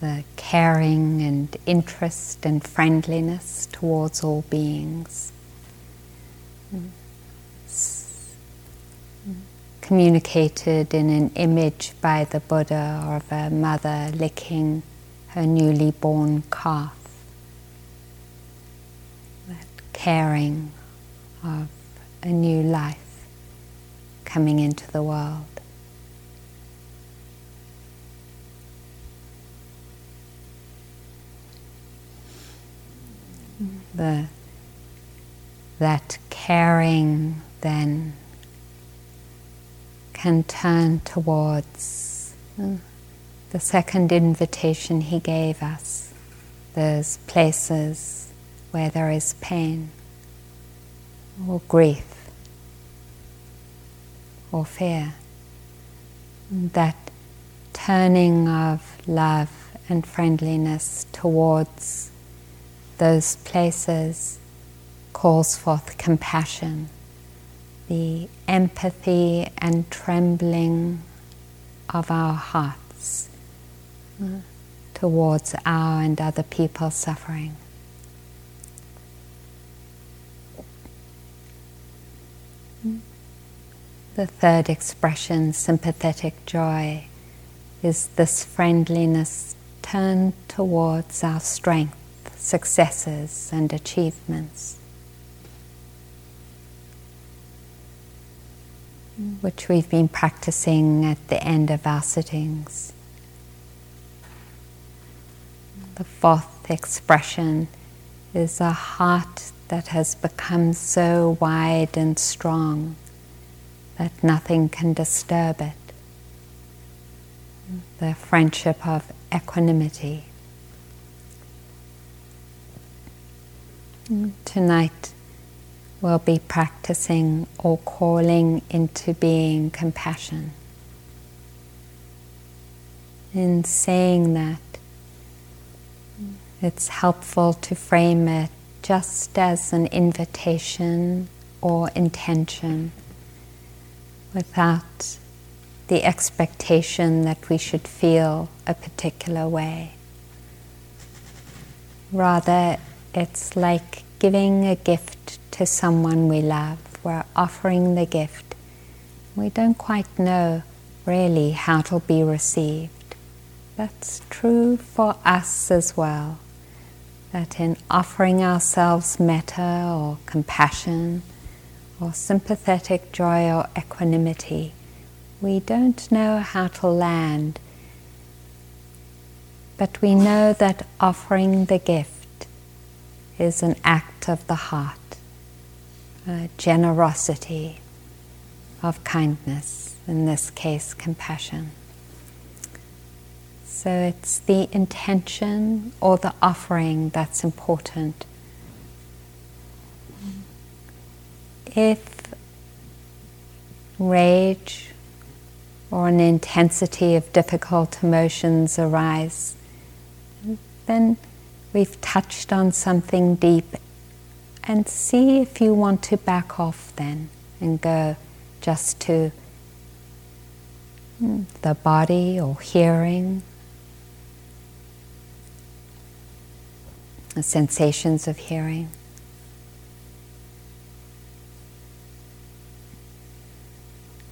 the caring and interest and friendliness towards all beings. Mm. communicated in an image by the Buddha of a mother licking her newly born calf. That caring of a new life coming into the world. The, that caring then can turn towards uh, the second invitation he gave us, those places where there is pain or grief or fear. That turning of love and friendliness towards those places calls forth compassion, the empathy and trembling of our hearts towards our and other people's suffering. The third expression, sympathetic joy, is this friendliness turned towards our strength, successes, and achievements. Which we've been practicing at the end of our sittings. The fourth expression is a heart that has become so wide and strong that nothing can disturb it. The friendship of equanimity. Tonight we'll be practicing or calling into being compassion. In saying that, it's helpful to frame it just as an invitation or intention without the expectation that we should feel a particular way. Rather, it's like giving a gift to someone we love. We're offering the gift. We don't quite know really how it'll be received. That's true for us as well. That in offering ourselves metta or compassion, or sympathetic joy or equanimity. We don't know how to land, but we know that offering the gift is an act of the heart, a generosity of kindness, in this case, compassion. So it's the intention or the offering that's important if rage or an intensity of difficult emotions arise, then we've touched on something deep and see if you want to back off then and go just to hmm, the body or hearing, the sensations of hearing.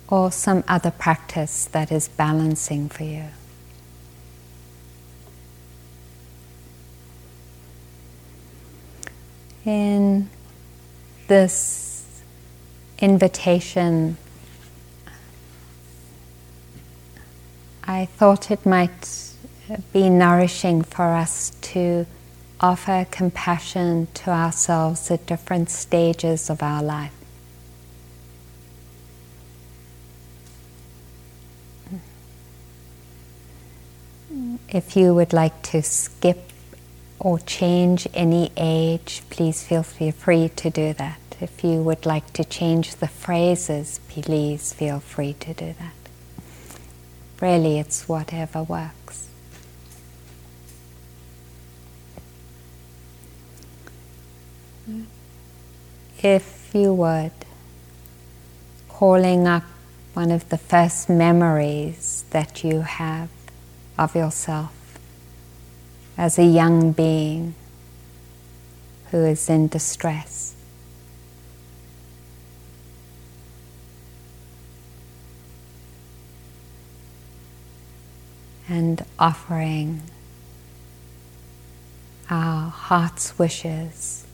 or some other practice that is balancing for you. In this invitation, I thought it might be nourishing for us to offer compassion to ourselves at different stages of our life. If you would like to skip or change any age, please feel free to do that. If you would like to change the phrases, please feel free to do that. Really, it's whatever works. If you would, calling up one of the first memories that you have of yourself as a young being who is in distress. And offering our heart's wishes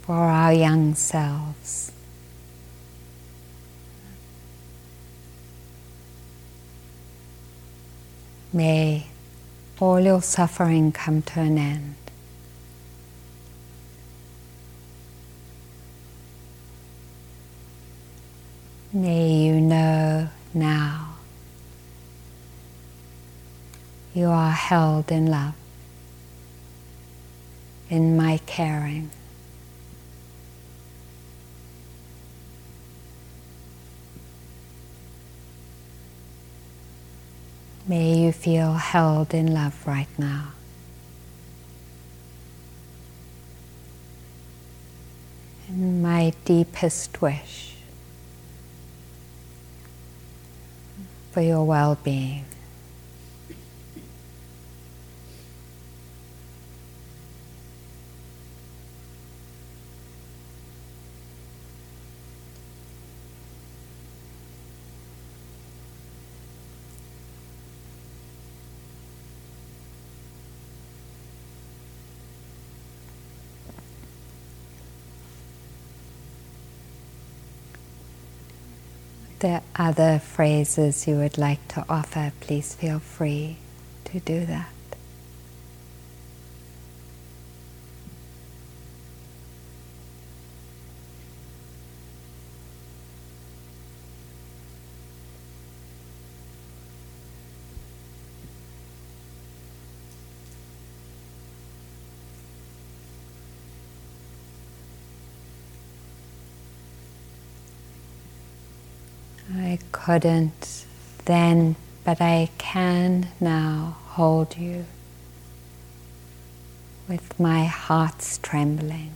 for our young selves. May all your suffering come to an end. May you know now you are held in love, in my caring. May you feel held in love right now. And my deepest wish for your well being. There are other phrases you would like to offer, please feel free to do that. I couldn't then, but I can now hold you with my heart's trembling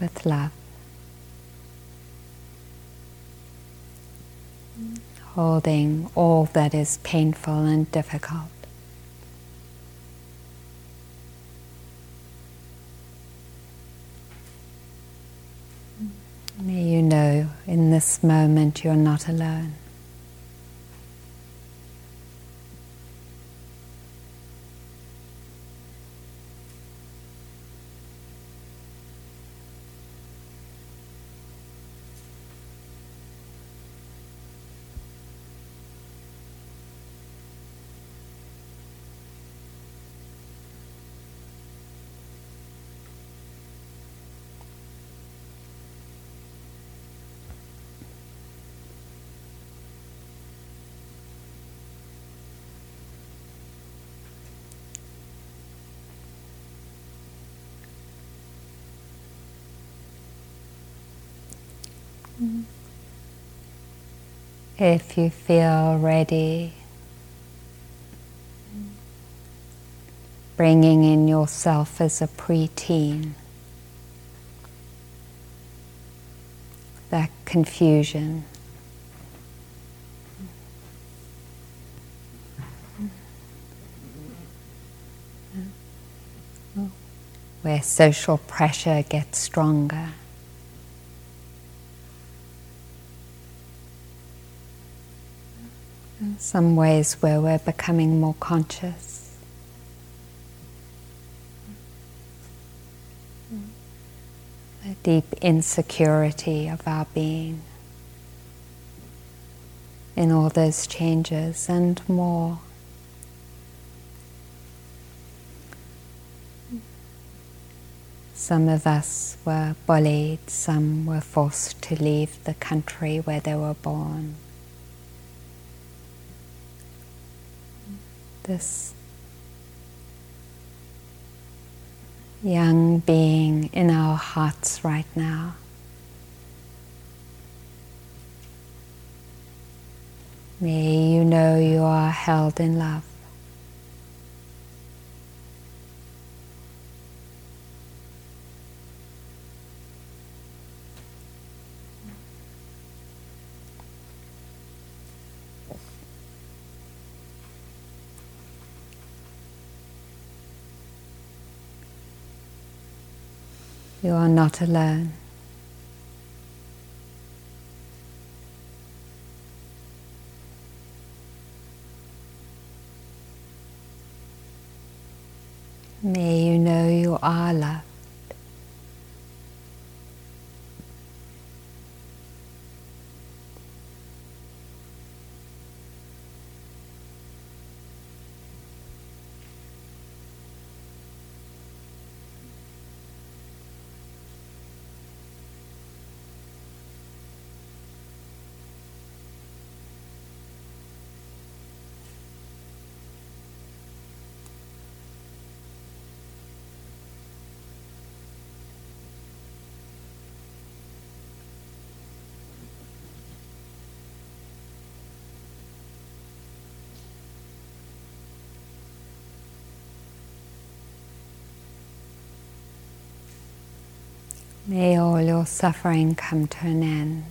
with love. Holding all that is painful and difficult. May you know in this moment you're not alone. If you feel ready, bringing in yourself as a preteen, that confusion. Where social pressure gets stronger. Some ways where we're becoming more conscious. The deep insecurity of our being in all those changes and more. Some of us were bullied, some were forced to leave the country where they were born. This young being in our hearts right now. May you know you are held in love. You are not alone. May you know you are loved. May all your suffering come to an end.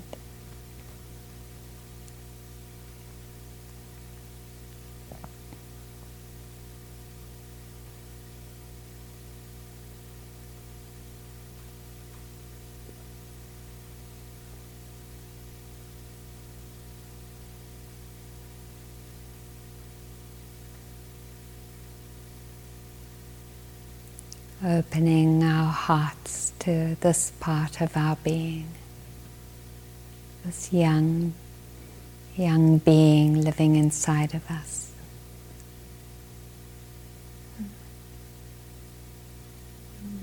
opening our hearts to this part of our being, this young, young being living inside of us.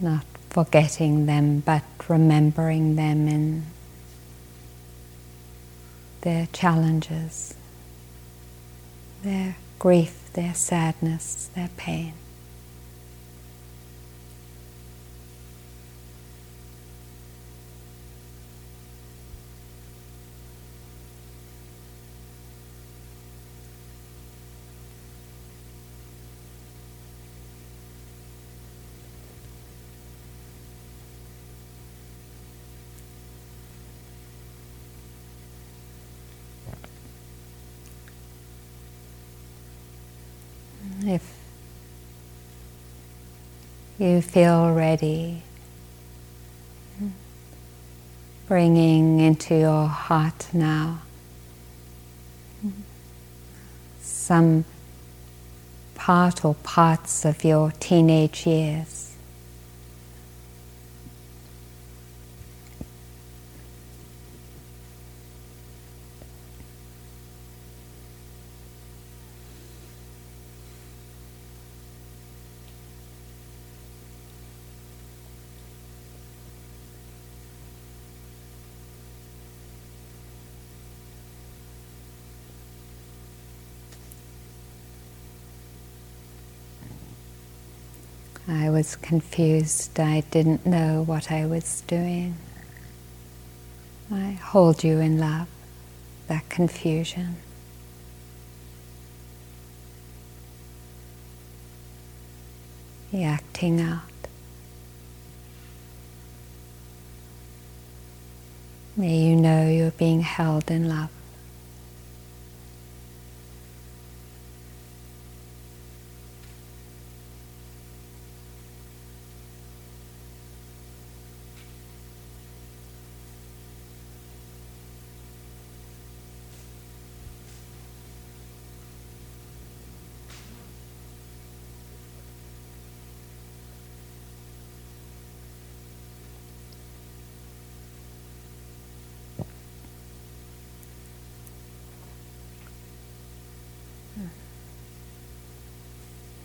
Not forgetting them, but remembering them in their challenges, their grief, their sadness, their pain. If you feel ready, bringing into your heart now some part or parts of your teenage years. I was confused. I didn't know what I was doing. I hold you in love, that confusion. The acting out. May you know you're being held in love.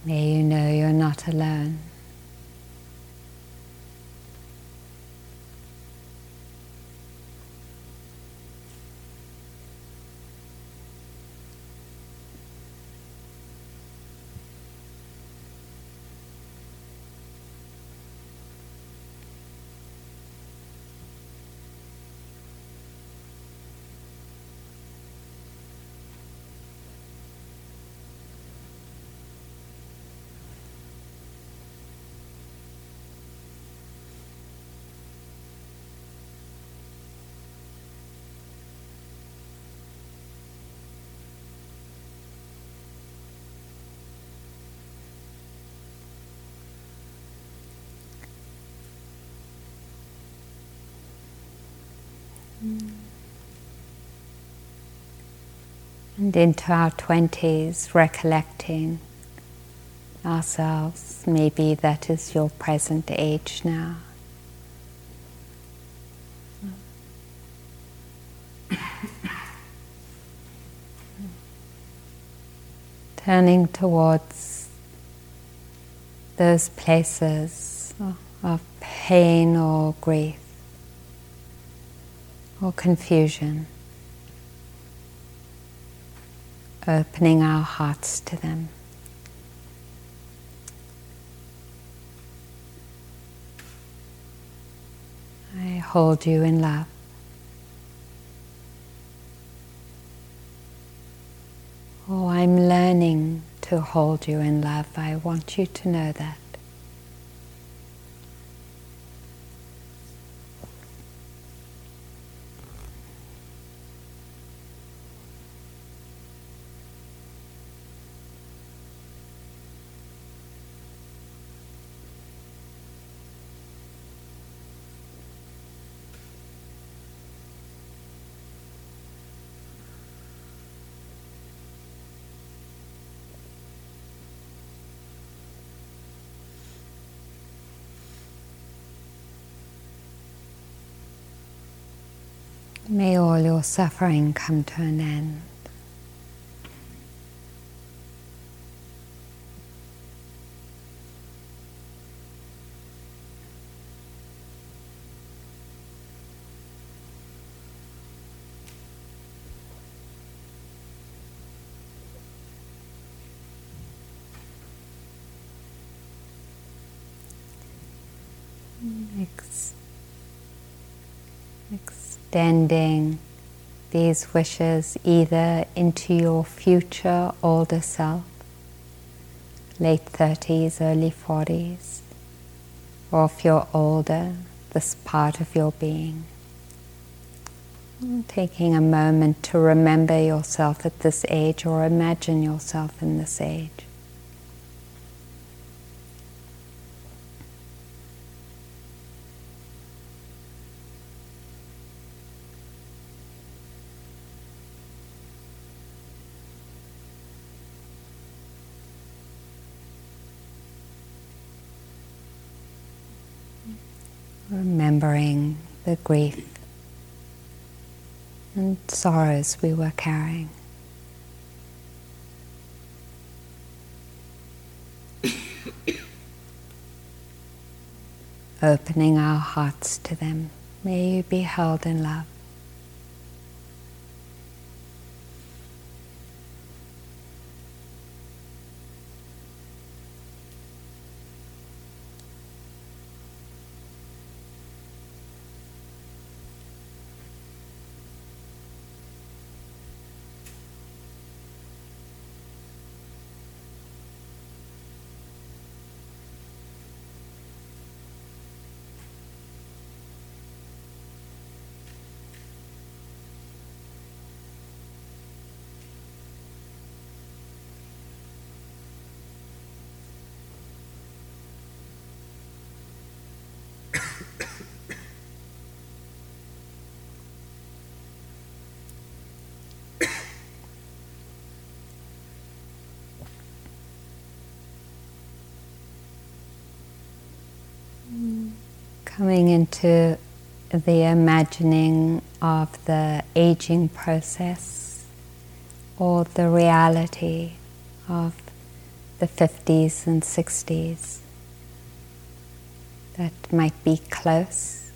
May you know you're not alone. And into our 20s, recollecting ourselves, maybe that is your present age now. Turning towards those places of pain or grief or confusion, opening our hearts to them. I hold you in love. Oh, I'm learning to hold you in love. I want you to know that. May all your suffering come to an end. Extending these wishes either into your future older self, late 30s, early 40s, or if you're older, this part of your being. Taking a moment to remember yourself at this age or imagine yourself in this age. Remembering the grief and sorrows we were carrying. Opening our hearts to them, may you be held in love. Coming into the imagining of the aging process or the reality of the 50s and 60s that might be close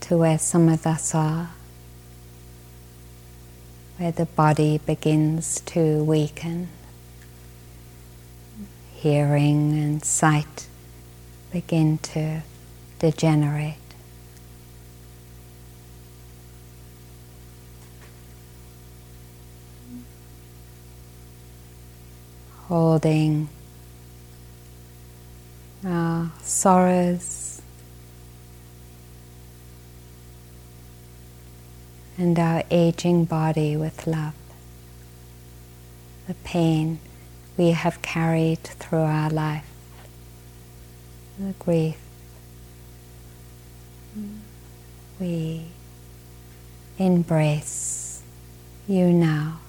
to where some of us are, where the body begins to weaken, hearing and sight begin to degenerate. Holding our sorrows and our aging body with love, the pain we have carried through our life, the grief we embrace you now.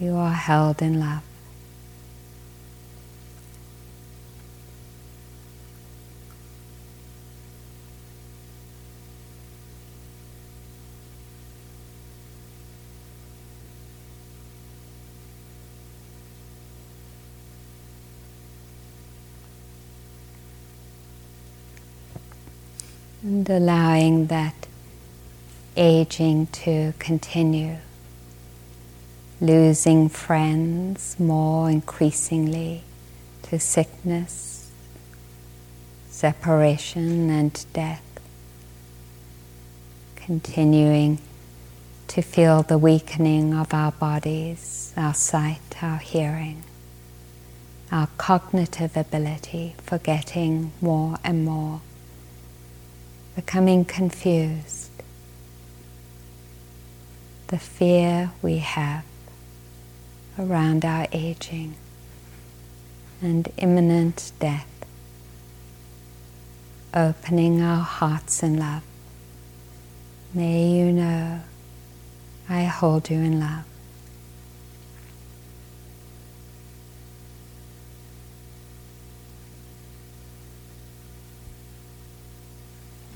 You are held in love. And allowing that aging to continue, losing friends more increasingly to sickness, separation, and death, continuing to feel the weakening of our bodies, our sight, our hearing, our cognitive ability, forgetting more and more becoming confused, the fear we have around our aging and imminent death, opening our hearts in love. May you know I hold you in love.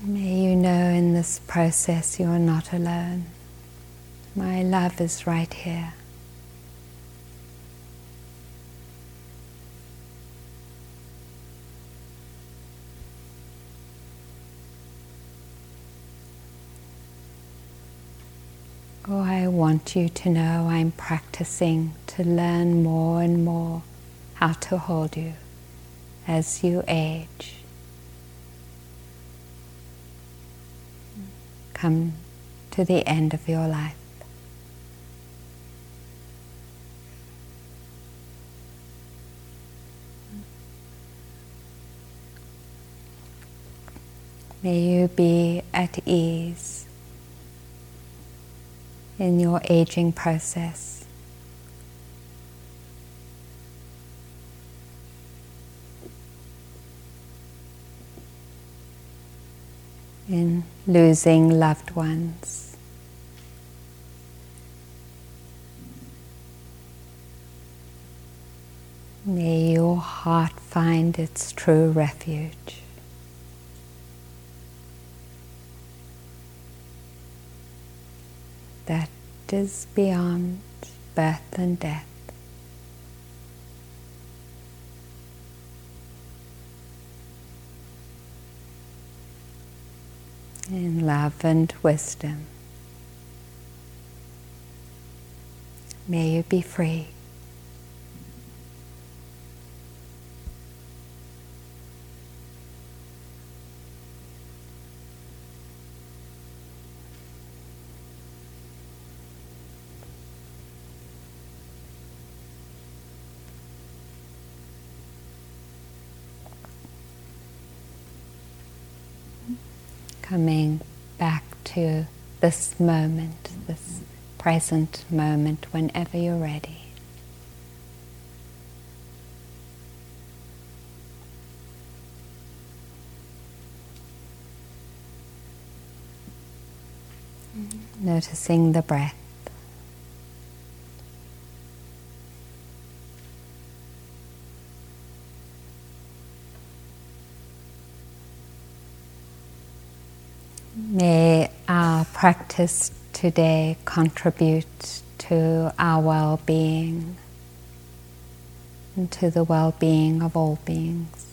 May you know in this process you are not alone. My love is right here. Oh, I want you to know I'm practicing to learn more and more how to hold you as you age. Come to the end of your life. May you be at ease in your aging process. In losing loved ones. May your heart find its true refuge. That is beyond birth and death. in love and wisdom. May you be free. coming back to this moment, this present moment, whenever you're ready. Mm-hmm. Noticing the breath. May our practice today contribute to our well being and to the well being of all beings.